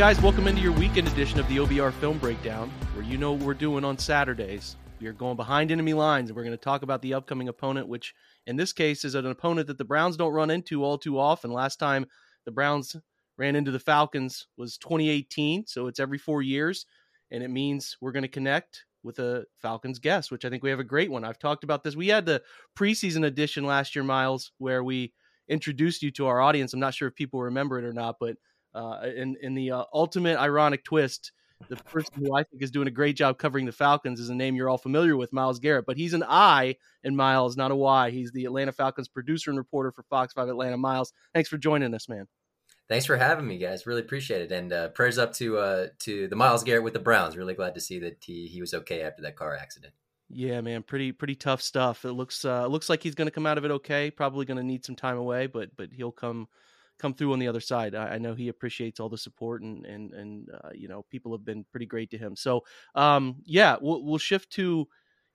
guys, welcome into your weekend edition of the OBR Film Breakdown, where you know what we're doing on Saturdays. We are going behind enemy lines, and we're going to talk about the upcoming opponent, which in this case is an opponent that the Browns don't run into all too often. Last time the Browns ran into the Falcons was 2018, so it's every four years, and it means we're going to connect with a Falcons guest, which I think we have a great one. I've talked about this. We had the preseason edition last year, Miles, where we introduced you to our audience. I'm not sure if people remember it or not, but uh, in in the uh, ultimate ironic twist, the person who I think is doing a great job covering the Falcons is a name you're all familiar with, Miles Garrett. But he's an I in Miles, not a Y. He's the Atlanta Falcons producer and reporter for Fox 5 Atlanta. Miles, thanks for joining us, man. Thanks for having me, guys. Really appreciate it. And uh, prayers up to uh, to the Myles Garrett with the Browns. Really glad to see that he, he was okay after that car accident. Yeah, man, pretty pretty tough stuff. It looks uh, looks like he's going to come out of it okay. Probably going to need some time away, but but he'll come come through on the other side. I, I know he appreciates all the support and and and uh, you know people have been pretty great to him. So um, yeah, we'll we'll shift to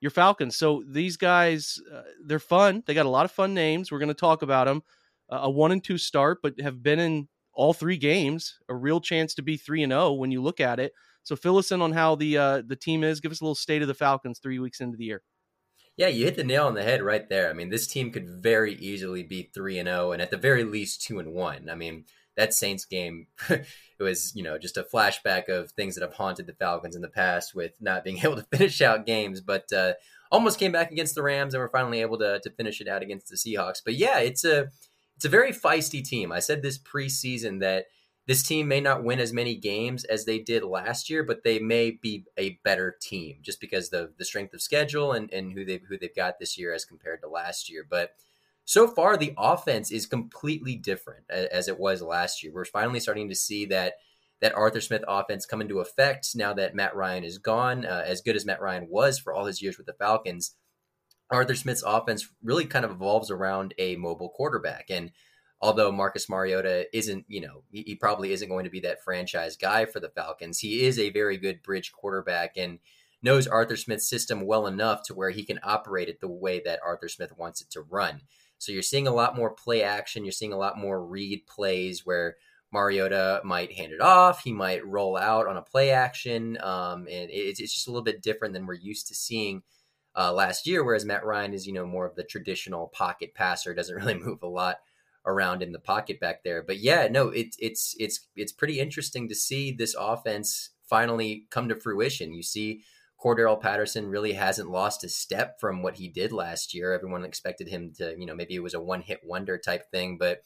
your Falcons. So these guys, uh, they're fun. They got a lot of fun names. We're going to talk about them. Uh, a one and two start, but have been in all three games. A real chance to be three and zero oh when you look at it. So fill us in on how the uh, the team is. Give us a little state of the Falcons three weeks into the year. Yeah, you hit the nail on the head right there. I mean, this team could very easily be three and zero, oh, and at the very least two and one. I mean, that Saints game, it was you know just a flashback of things that have haunted the Falcons in the past with not being able to finish out games, but uh, almost came back against the Rams and were finally able to to finish it out against the Seahawks. But yeah, it's a it's a very feisty team. I said this preseason that this team may not win as many games as they did last year, but they may be a better team just because the the strength of schedule and, and who they who they've got this year as compared to last year. But so far, the offense is completely different as it was last year. We're finally starting to see that that Arthur Smith offense come into effect now that Matt Ryan is gone. Uh, as good as Matt Ryan was for all his years with the Falcons, Arthur Smith's offense really kind of evolves around a mobile quarterback and although Marcus Mariota isn't, you know, he, he, probably isn't going to be that franchise guy for the Falcons, he is a very good bridge quarterback and knows Arthur Smith's system well enough to where he can operate it the way that Arthur Smith wants it to run. So you're seeing a lot more play action, you're seeing a lot more read plays where Mariota might hand it off, he might roll out on a play action, um, and it's, it's just a little bit different than we're used to seeing. Uh, last year, whereas Matt Ryan is, you know, more of the traditional pocket passer, doesn't really move a lot around in the pocket back there. But yeah, no, it's it's it's it's pretty interesting to see this offense finally come to fruition. You see Cordarrelle Patterson really hasn't lost a step from what he did last year. Everyone expected him to, you know, maybe it was a one hit wonder type thing, but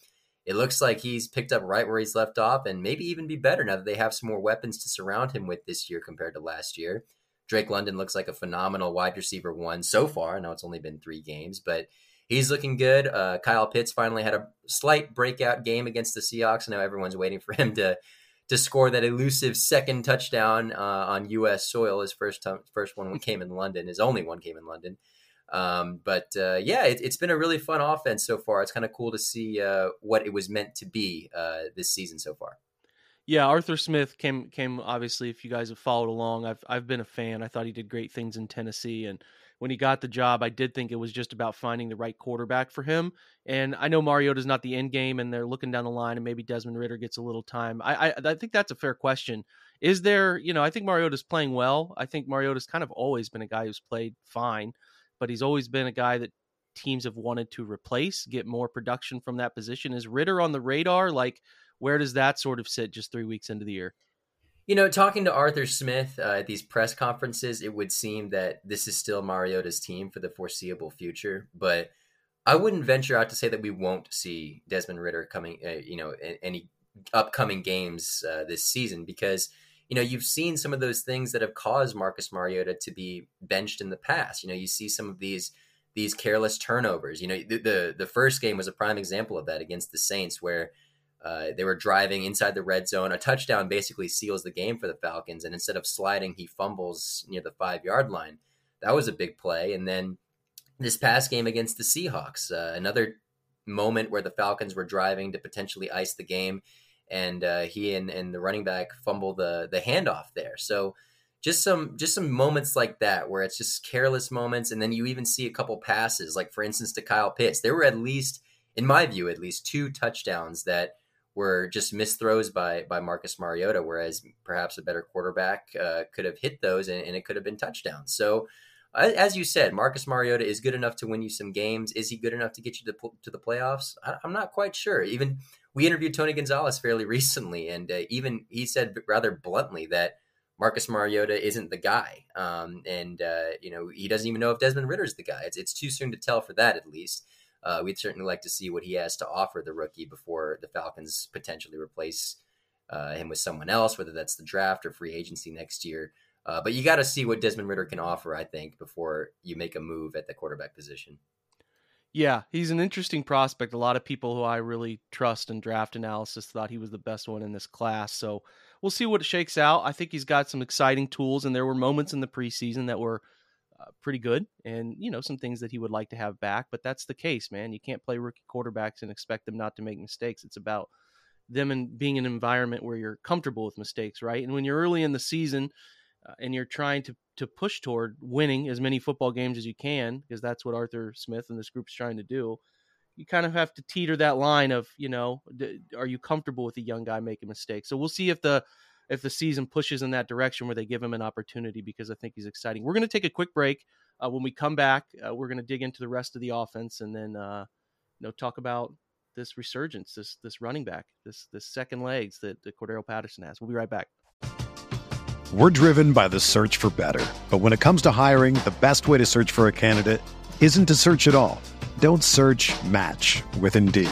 it looks like he's picked up right where he's left off and maybe even be better now that they have some more weapons to surround him with this year compared to last year. Drake London looks like a phenomenal wide receiver one so far. I know it's only been three games, but he's looking good. Uh, Kyle Pitts finally had a slight breakout game against the Seahawks. Now everyone's waiting for him to to score that elusive second touchdown uh, on U.S. soil. His first time, first one came in London. His only one came in London. Um, but uh, yeah, it, has been a really fun offense so far. It's kind of cool to see uh, what it was meant to be uh, this season so far. Yeah, Arthur Smith came came obviously. If you guys have followed along, I've I've been a fan. I thought he did great things in Tennessee, and when he got the job, I did think it was just about finding the right quarterback for him. And I know Mariota's not the end game, and they're looking down the line, and maybe Desmond Ridder gets a little time. I, I, I think that's a fair question. Is there, you know, I think Mariota's playing well. I think Mariota's kind of always been a guy who's played fine, but he's always been a guy that teams have wanted to replace, get more production from that position. Is Ridder on the radar? Like, where does that sort of sit just three weeks into the year? You know, talking to Arthur Smith uh, at these press conferences, it would seem that this is still Mariota's team for the foreseeable future. But I wouldn't venture out to say that we won't see Desmond Ridder coming, uh, you know, any upcoming games uh, this season because you know you've seen some of those things that have caused Marcus Mariota to be benched in the past. You know, you see some of these these careless turnovers. You know, the the, the first game was a prime example of that against the Saints, where uh, they were driving inside the red zone. A touchdown basically seals the game for the Falcons. And instead of sliding, he fumbles near the five yard line. That was a big play. And then this past game against the Seahawks, uh, another moment where the Falcons were driving to potentially ice the game. And uh, he and, and the running back fumble the the handoff there. So just some just some moments like that where it's just careless moments, and then you even see a couple passes, like for instance to Kyle Pitts. There were at least, in my view, at least two touchdowns that were just missed throws by by Marcus Mariota, whereas perhaps a better quarterback uh, could have hit those and, and, it could have been touchdowns. So, as you said, Marcus Mariota is good enough to win you some games. Is he good enough to get you to, to the playoffs? I, am not quite sure. Even we interviewed Tony Gonzalez fairly recently, and uh, even he said rather bluntly that Marcus Mariota isn't the guy, um, and uh, you know he doesn't even know if Desmond Ridder's the guy. It's it's too soon to tell for that, at least. Uh, we'd certainly like to see what he has to offer the rookie before the Falcons potentially replace uh, him with someone else, whether that's the draft or free agency next year. Uh, but you got to see what Desmond Ridder can offer, I think, before you make a move at the quarterback position. Yeah, he's an interesting prospect. A lot of people who I really trust in draft analysis thought he was the best one in this class. So we'll see what shakes out. I think he's got some exciting tools, and there were moments in the preseason that were uh, pretty good and you know some things that he would like to have back but that's the case man. You can't play rookie quarterbacks and expect them not to make mistakes. It's about them and being in an environment where you're comfortable with mistakes right? And when you're early in the season uh, and you're trying to to push toward winning as many football games as you can because that's what Arthur Smith and this group's trying to do you kind of have to teeter that line of you know are you comfortable with a young guy making mistakes? So we'll see if the if the season pushes in that direction where they give him an opportunity because I think he's exciting. We're going to take a quick break. Uh, when we come back, uh, we're going to dig into the rest of the offense and then uh, you know talk about this resurgence, this this running back, this this second legs that, that Cordarrelle Patterson has. We'll be right back. We're driven by the search for better, but when it comes to hiring, the best way to search for a candidate isn't to search at all. Don't search. Match with Indeed.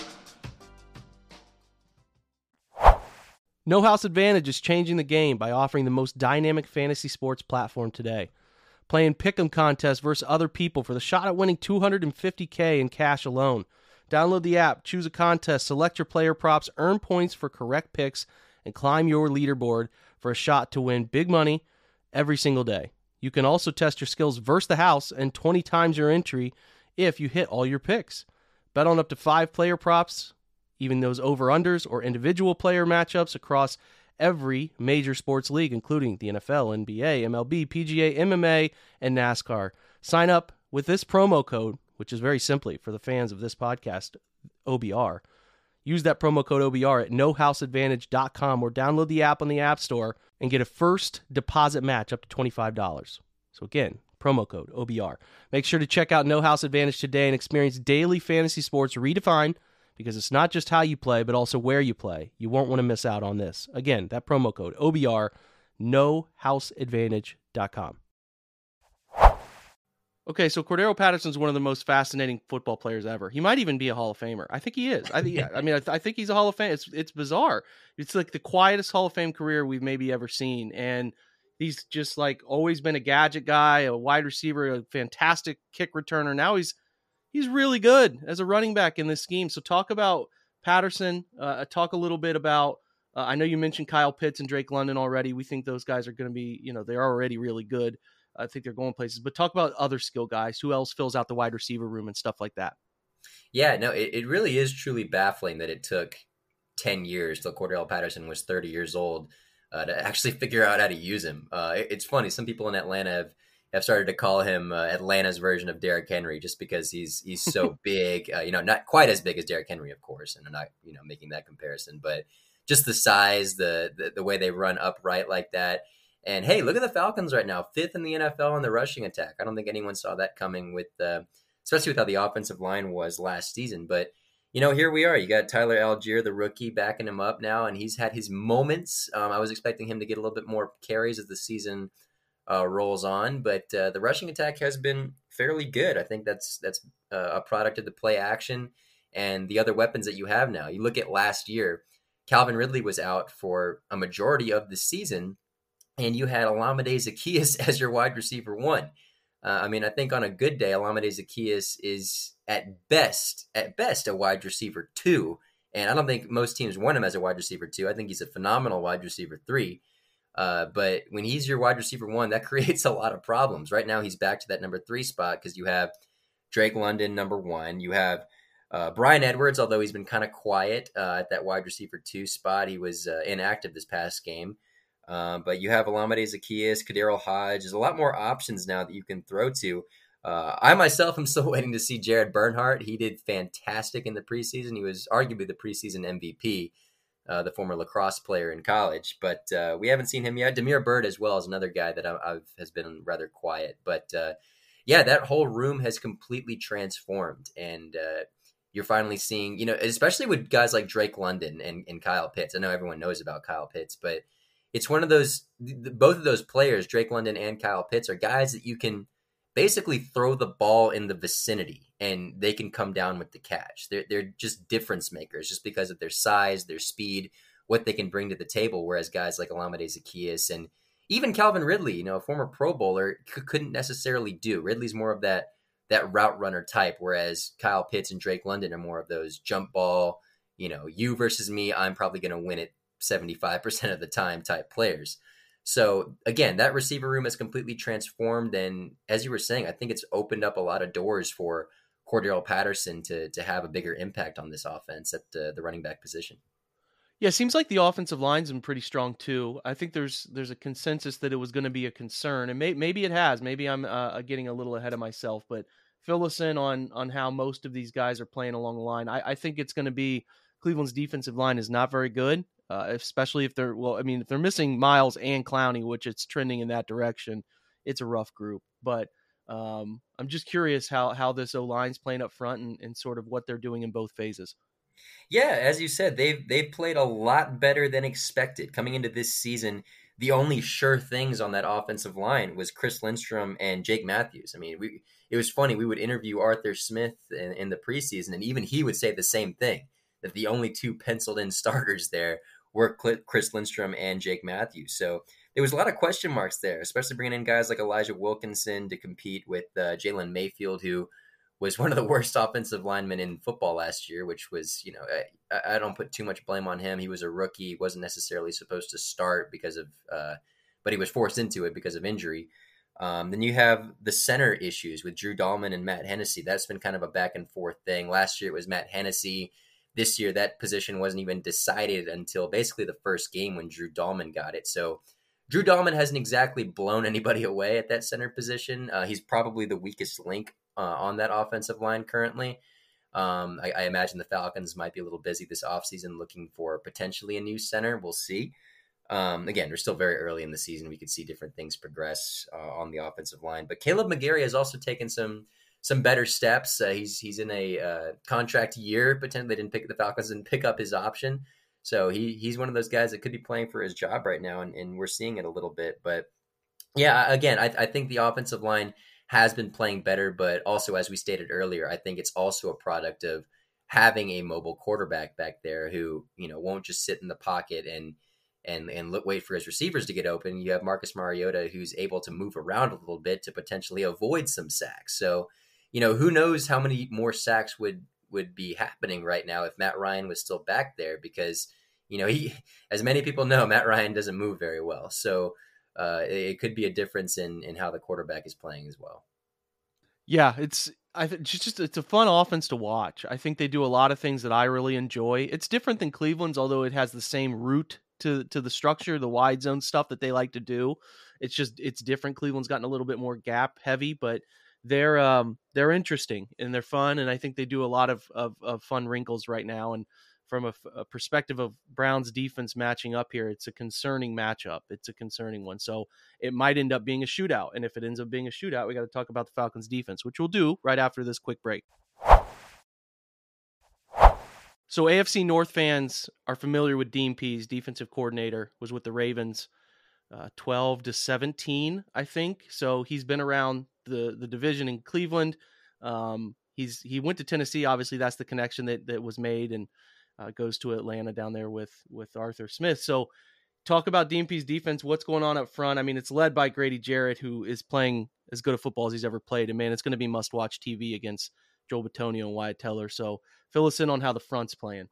No House Advantage is changing the game by offering the most dynamic fantasy sports platform today. Playing pick'em contests versus other people for the shot at winning 250k in cash alone. Download the app, choose a contest, select your player props, earn points for correct picks, and climb your leaderboard for a shot to win big money every single day. You can also test your skills versus the house and 20 times your entry if you hit all your picks. Bet on up to five player props even those over unders or individual player matchups across every major sports league, including the NFL, NBA, MLB, PGA, MMA, and NASCAR. Sign up with this promo code, which is very simply for the fans of this podcast, OBR. Use that promo code OBR at nohouseadvantage.com or download the app on the App Store and get a first deposit match up to $25. So, again, promo code OBR. Make sure to check out No House Advantage today and experience daily fantasy sports redefined because it's not just how you play, but also where you play. You won't want to miss out on this. Again, that promo code OBR, nohouseadvantage.com. Okay, so Cordarrelle Patterson's one of the most fascinating football players ever. He might even be a Hall of Famer. I think he is. I think. I mean, I, th- I, think he's a Hall of Fame. It's it's bizarre. It's like the quietest Hall of Fame career we've maybe ever seen, and he's just like always been a gadget guy, a wide receiver, a fantastic kick returner. Now he's he's really good as a running back in this scheme. So talk about Patterson. Uh, talk a little bit about. Uh, I know you mentioned Kyle Pitts and Drake London already. We think those guys are going to be, you know, they're already really good. I think they're going places. But talk about other skill guys. Who else fills out the wide receiver room and stuff like that? Yeah, no, it, it really is truly baffling that it took 10 years till Cordarrelle Patterson was 30 years old uh, to actually figure out how to use him. Uh, it, it's funny. Some people in Atlanta have have started to call him uh, Atlanta's version of Derrick Henry, just because he's he's so big. Uh, you know, not quite as big as Derrick Henry, of course, and I'm not you know making that comparison, but just the size, the, the the way they run upright like that. And hey, look at the Falcons right now, fifth in the NFL in the rushing attack. I don't think anyone saw that coming with, uh, especially with how the offensive line was last season. But you know, here we are. You got Tyler Allgeier, the rookie, backing him up now, and he's had his moments. Um, I was expecting him to get a little bit more carries as the season uh, rolls on, but uh, the rushing attack has been fairly good. I think that's that's uh, a product of the play action and the other weapons that you have now. You look at last year, Calvin Ridley was out for a majority of the season, and you had Olamide Zaccheaus as your wide receiver one. Uh, I mean, I think on a good day, Olamide Zaccheaus is at best, at best, a wide receiver two. And I don't think most teams want him as a wide receiver two. I think he's a phenomenal wide receiver three. Uh, but when he's your wide receiver one, that creates a lot of problems. Right now, he's back to that number three spot because you have Drake London, number one. You have uh, Bryan Edwards, although he's been kind of quiet uh, at that wide receiver two spot. He was uh, inactive this past game. Uh, but you have Olamide Zaccheaus, KhaDarel Hodge. There's a lot more options now that you can throw to. I myself am still waiting to see Jared Bernhardt. He did fantastic in the preseason. He was arguably the preseason MVP, uh, the former lacrosse player in college. But uh, we haven't seen him yet. Damiere Byrd as well is another guy that I, have has been rather quiet. But uh, yeah, that whole room has completely transformed, and uh, you're finally seeing, you know, especially with guys like Drake London and, and Kyle Pitts. I know everyone knows about Kyle Pitts, but it's one of those both of those players, Drake London and Kyle Pitts, are guys that you can basically throw the ball in the vicinity and they can come down with the catch. They're they're just difference makers just because of their size, their speed, what they can bring to the table. Whereas guys like Olamide Zaccheaus and even Calvin Ridley, you know, a former Pro Bowler, c- couldn't necessarily do. Ridley's more of that that route runner type, whereas Kyle Pitts and Drake London are more of those jump ball, you know, you versus me, I'm probably going to win it 75% of the time type players. So again, that receiver room has completely transformed, and as you were saying, I think it's opened up a lot of doors for Cordarrelle Patterson to to have a bigger impact on this offense at the, the running back position. Yeah, it seems like the offensive line's been pretty strong too. I think there's there's a consensus that it was going to be a concern, and may, maybe it has. Maybe I'm uh, getting a little ahead of myself, but fill us in on on how most of these guys are playing along the line. I, I think it's going to be Cleveland's defensive line is not very good, uh, especially if they're well. I mean, if they're missing Myles and Clowney, which it's trending in that direction, it's a rough group. But um, I'm just curious how how this O line's playing up front and, and sort of what they're doing in both phases. Yeah, as you said, they've they've played a lot better than expected coming into this season. The only sure things on that offensive line was Chris Lindstrom and Jake Matthews. I mean, we it was funny. We would interview Arthur Smith in, in the preseason, and even he would say the same thing that the only two penciled in starters there were Chris Lindstrom and Jake Matthews. So there was a lot of question marks there, especially bringing in guys like Elijah Wilkinson to compete with uh, Jalen Mayfield, who was one of the worst offensive linemen in football last year, which was, you know, I, I don't put too much blame on him. He was a rookie, wasn't necessarily supposed to start because of, uh, but he was forced into it because of injury. Um, then you have the center issues with Drew Dalman and Matt Hennessy. That's been kind of a back and forth thing. Last year it was Matt Hennessy this year, that position wasn't even decided until basically the first game when Drew Dalman got it. So Drew Dalman hasn't exactly blown anybody away at that center position. Uh, he's probably the weakest link uh, on that offensive line currently. Um, I, I, imagine the Falcons might be a little busy this offseason looking for potentially a new center. We'll see. Um, again, we're still very early in the season. We could see different things progress uh, on the offensive line. But Kaleb McGary has also taken some some better steps. Uh, he's he's in a uh, contract year. Potentially, they didn't pick the Falcons didn't pick up his option, so he he's one of those guys that could be playing for his job right now, and, and we're seeing it a little bit. But yeah, again, I, I think the offensive line has been playing better, but also as we stated earlier, I think it's also a product of having a mobile quarterback back there who you know won't just sit in the pocket and and and look, wait for his receivers to get open. You have Marcus Mariota who's able to move around a little bit to potentially avoid some sacks. So you know, who knows how many more sacks would would be happening right now if Matt Ryan was still back there because you know he as many people know Matt Ryan doesn't move very well. So uh, it, it could be a difference in in how the quarterback is playing as well. Yeah, it's I th- just it's a fun offense to watch. I think they do a lot of things that I really enjoy. It's different than Cleveland's, although it has the same root to to the structure, the wide zone stuff that they like to do. It's just it's different. Cleveland's gotten a little bit more gap heavy, but they're um they're interesting and they're fun and I think they do a lot of of, of fun wrinkles right now and from a, perspective of Brown's defense matching up here, it's a concerning matchup. It's a concerning one. So it might end up being a shootout. And if it ends up being a shootout, we got to talk about the Falcons defense, which we'll do right after this quick break. So AFC North fans are familiar with Dean Pees, defensive coordinator, was with the Ravens, uh, 12 to 17, I think. So he's been around the the division in Cleveland. Um, he's he went to Tennessee. Obviously, that's the connection that that was made, and uh, goes to Atlanta down there with with Arthur Smith. So talk about DMP's defense. What's going on up front? I mean, it's led by Grady Jarrett, who is playing as good a football as he's ever played. And man, it's going to be must watch TV against Joel Bitonio and Wyatt Teller. So fill us in on how the front's playing.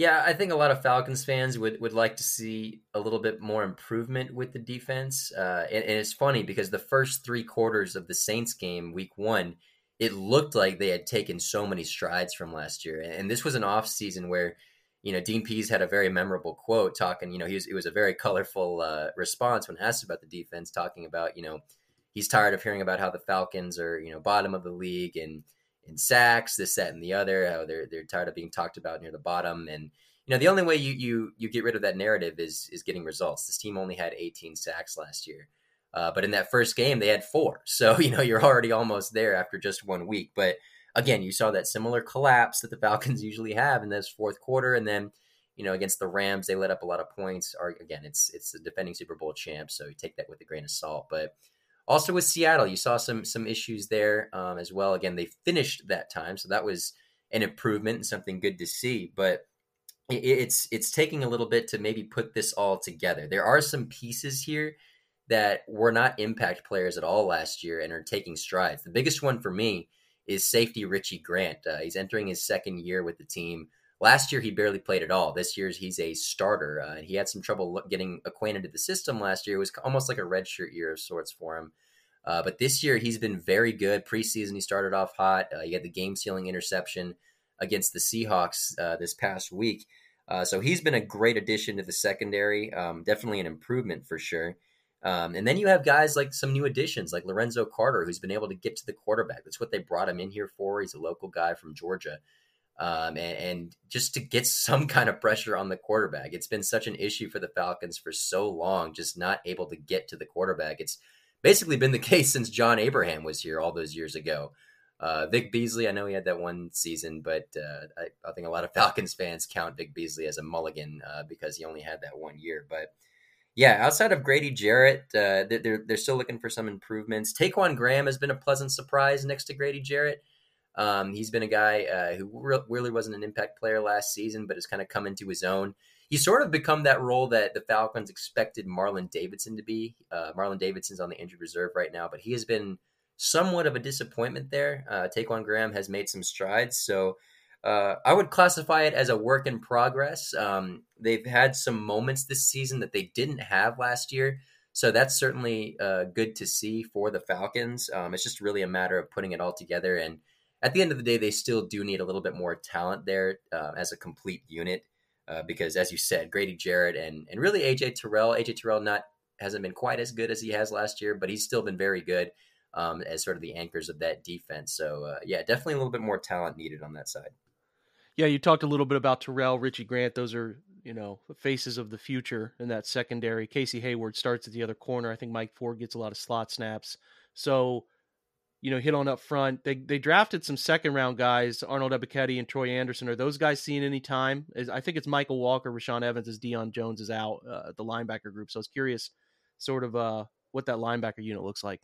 Yeah, I think a lot of Falcons fans would, would like to see a little bit more improvement with the defense. Uh, and, and, it's funny because the first three quarters of the Saints game, week one, it looked like they had taken so many strides from last year. And, this was an off season where, you know, Dean Pees had a very memorable quote talking, you know, he was, it was a very colorful uh, response when asked about the defense, talking about, you know, he's tired of hearing about how the Falcons are, you know, bottom of the league and, in sacks, this, that, and the other. How they're they're tired of being talked about near the bottom, and you know the only way you you you get rid of that narrative is is getting results. This team only had 18 sacks last year, uh, but in that first game they had four. So you know you're already almost there after just one week. But again, you saw that similar collapse that the Falcons usually have in this fourth quarter, and then you know against the Rams they let up a lot of points. Or again, it's it's the defending Super Bowl champ, so you take that with a grain of salt, but. Also with Seattle, you saw some some issues there um, as well. Again, they finished that time, so that was an improvement and something good to see. But it, it's it's taking a little bit to maybe put this all together. There are some pieces here that were not impact players at all last year and are taking strides. The biggest one for me is safety Richie Grant. Uh, he's entering his second year with the team. Last year he barely played at all. This year he's a starter. Uh, he had some trouble getting acquainted to the system last year. It was almost like a redshirt year of sorts for him. Uh, but this year he's been very good. Preseason he started off hot. Uh, he had the game sealing interception against the Seahawks uh, this past week. Uh, so he's been a great addition to the secondary. Um, definitely an improvement for sure. Um, and then you have guys like some new additions, like Lorenzo Carter, who's been able to get to the quarterback. That's what they brought him in here for. He's a local guy from Georgia um, and, and, just to get some kind of pressure on the quarterback. It's been such an issue for the Falcons for so long, just not able to get to the quarterback. It's basically been the case since John Abraham was here all those years ago. Uh, Vic Beasley, I know he had that one season, but uh, I, I, think a lot of Falcons fans count Vic Beasley as a mulligan uh, because he only had that one year. But yeah, outside of Grady Jarrett, uh, they're they're still looking for some improvements. Ta'Quon Graham has been a pleasant surprise next to Grady Jarrett. Um, he's been a guy uh, who re- really wasn't an impact player last season, but has kind of come into his own. He's sort of become that role that the Falcons expected Marlon Davidson to be. Uh, Marlon Davidson's on the injured reserve right now, but he has been somewhat of a disappointment there. Uh, Ta'Quon Graham has made some strides, so uh, I would classify it as a work in progress. Um, they've had some moments this season that they didn't have last year. So that's certainly uh, good to see for the Falcons. Um, it's just really a matter of putting it all together and at the end of the day, they still do need a little bit more talent there uh, as a complete unit. Uh, because, as you said, Grady Jarrett and and really AJ Terrell, AJ Terrell not hasn't been quite as good as he has last year, but he's still been very good um, as sort of the anchors of that defense. So, uh, yeah, definitely a little bit more talent needed on that side. Yeah, you talked a little bit about Terrell, Richie Grant. Those are you know faces of the future in that secondary. Casey Hayward starts at the other corner. I think Mike Ford gets a lot of slot snaps. So you know, hit on up front. They they drafted some second round guys, Arnold Ebiketie and Troy Anderson. Are those guys seeing any time? Is, I think it's Mykal Walker, Rashaan Evans, as Deion Jones is out, uh, the linebacker group. So I was curious, sort of, uh, what that linebacker unit looks like.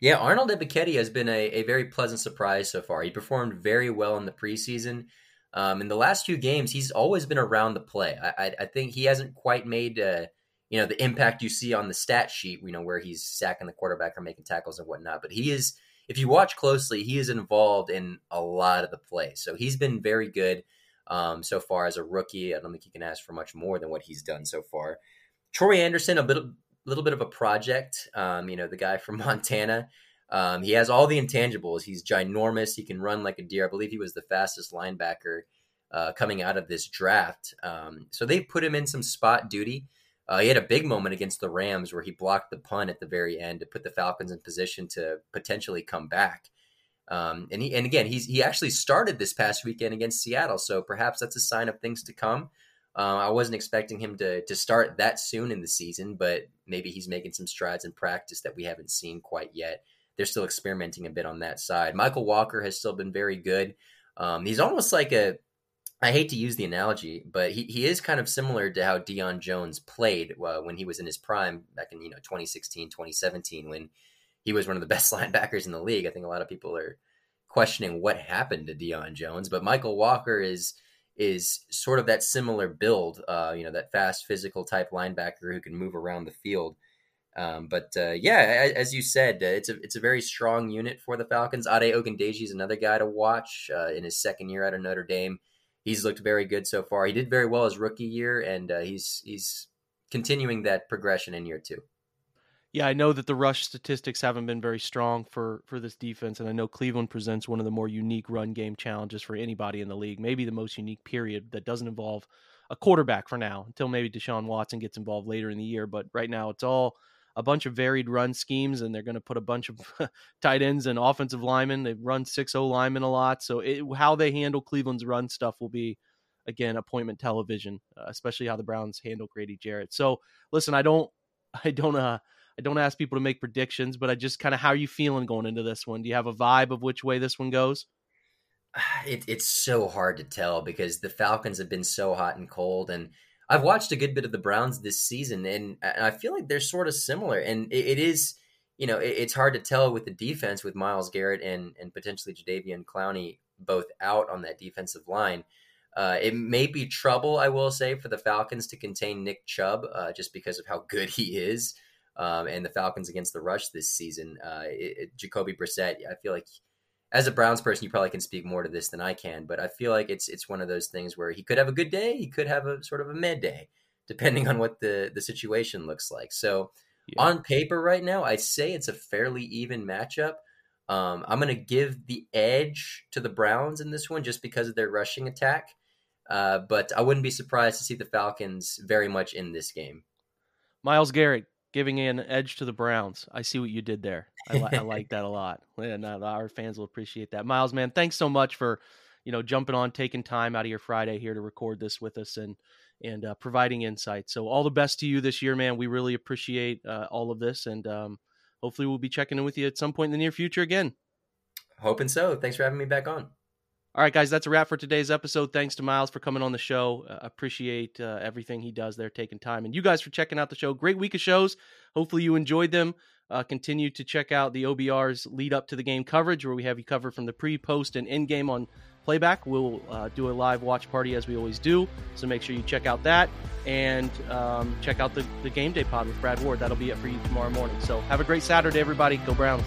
Yeah, Arnold Ebiketie has been a, a very pleasant surprise so far. He performed very well in the preseason. Um, in the last few games, he's always been around the play. I, I, I think he hasn't quite made uh, you know the impact you see on the stat sheet. You know where he's sacking the quarterback or making tackles and whatnot, but he is if you watch closely, he is involved in a lot of the plays. So he's been very good um, so far as a rookie. I don't think you can ask for much more than what he's done so far. Troy Anderson, a bit, little bit of a project. Um, you know, the guy from Montana. Um, he has all the intangibles. He's ginormous. He can run like a deer. I believe he was the fastest linebacker uh, coming out of this draft. Um, so they put him in some spot duty. Uh, he had a big moment against the Rams where he blocked the punt at the very end to put the Falcons in position to potentially come back. Um, and he, and again, he's he actually started this past weekend against Seattle, so perhaps that's a sign of things to come. Uh, I wasn't expecting him to to start that soon in the season, but maybe he's making some strides in practice that we haven't seen quite yet. They're still experimenting a bit on that side. Mykal Walker has still been very good. Um, he's almost like a I hate to use the analogy, but he, he is kind of similar to how Deion Jones played uh, when he was in his prime back in you know 2016, 2017, when he was one of the best linebackers in the league. I think a lot of people are questioning what happened to Deion Jones, but Mykal Walker is is sort of that similar build, uh, you know, that fast physical type linebacker who can move around the field. Um, but uh, yeah, as you said, uh, it's a it's a very strong unit for the Falcons. Ade Ogundeji is another guy to watch uh, in his second year out of Notre Dame. He's looked very good so far. He did very well his rookie year, and uh, he's he's continuing that progression in year two. Yeah, I know that the rush statistics haven't been very strong for for this defense, and I know Cleveland presents one of the more unique run game challenges for anybody in the league, maybe the most unique period that doesn't involve a quarterback for now, until maybe Deshaun Watson gets involved later in the year. But right now, it's all a bunch of varied run schemes, and they're going to put a bunch of tight ends and offensive linemen. They run six O linemen a lot, so it, how they handle Cleveland's run stuff will be again appointment television, uh, especially how the Browns handle Grady Jarrett. So listen, I don't, I don't, uh I don't ask people to make predictions, but I just kind of how are you feeling going into this one? Do you have a vibe of which way this one goes? It, it's so hard to tell because the Falcons have been so hot and cold, and I've watched a good bit of the Browns this season, and, and I feel like they're sort of similar. And it, it is, you know, it, it's hard to tell with the defense with Myles Garrett and and potentially Jadeveon Clowney both out on that defensive line. Uh, it may be trouble, I will say, for the Falcons to contain Nick Chubb uh, just because of how good he is um, and the Falcons against the rush this season. Uh, it, Jacoby Brissett, I feel like as a Browns person, you probably can speak more to this than I can, but I feel like it's it's one of those things where he could have a good day, he could have a sort of a mid day, depending on what the the situation looks like. So yeah. on paper, right now, I say it's a fairly even matchup. Um, I'm going to give the edge to the Browns in this one just because of their rushing attack. Uh, but I wouldn't be surprised to see the Falcons very much in this game. Miles Garrett, giving an edge to the Browns. I see what you did there. I, li- I like that a lot, and uh, our fans will appreciate that. Miles, man, thanks so much for you know jumping on, taking time out of your Friday here to record this with us, and and uh, providing insight. So all the best to you this year, man. We really appreciate uh, all of this, and um, hopefully we'll be checking in with you at some point in the near future again. Hoping so. Thanks for having me back on. All right, guys, that's a wrap for today's episode. Thanks to Miles for coming on the show. Uh, appreciate uh, everything he does there, taking time. And you guys for checking out the show. Great week of shows. Hopefully, you enjoyed them. Uh, continue to check out the OBR's lead up to the game coverage, where we have you covered from the pre, post, and end game on playback. We'll uh, do a live watch party as we always do. So make sure you check out that and um, check out the, the game day pod with Brad Ward. That'll be it for you tomorrow morning. So have a great Saturday, everybody. Go Browns.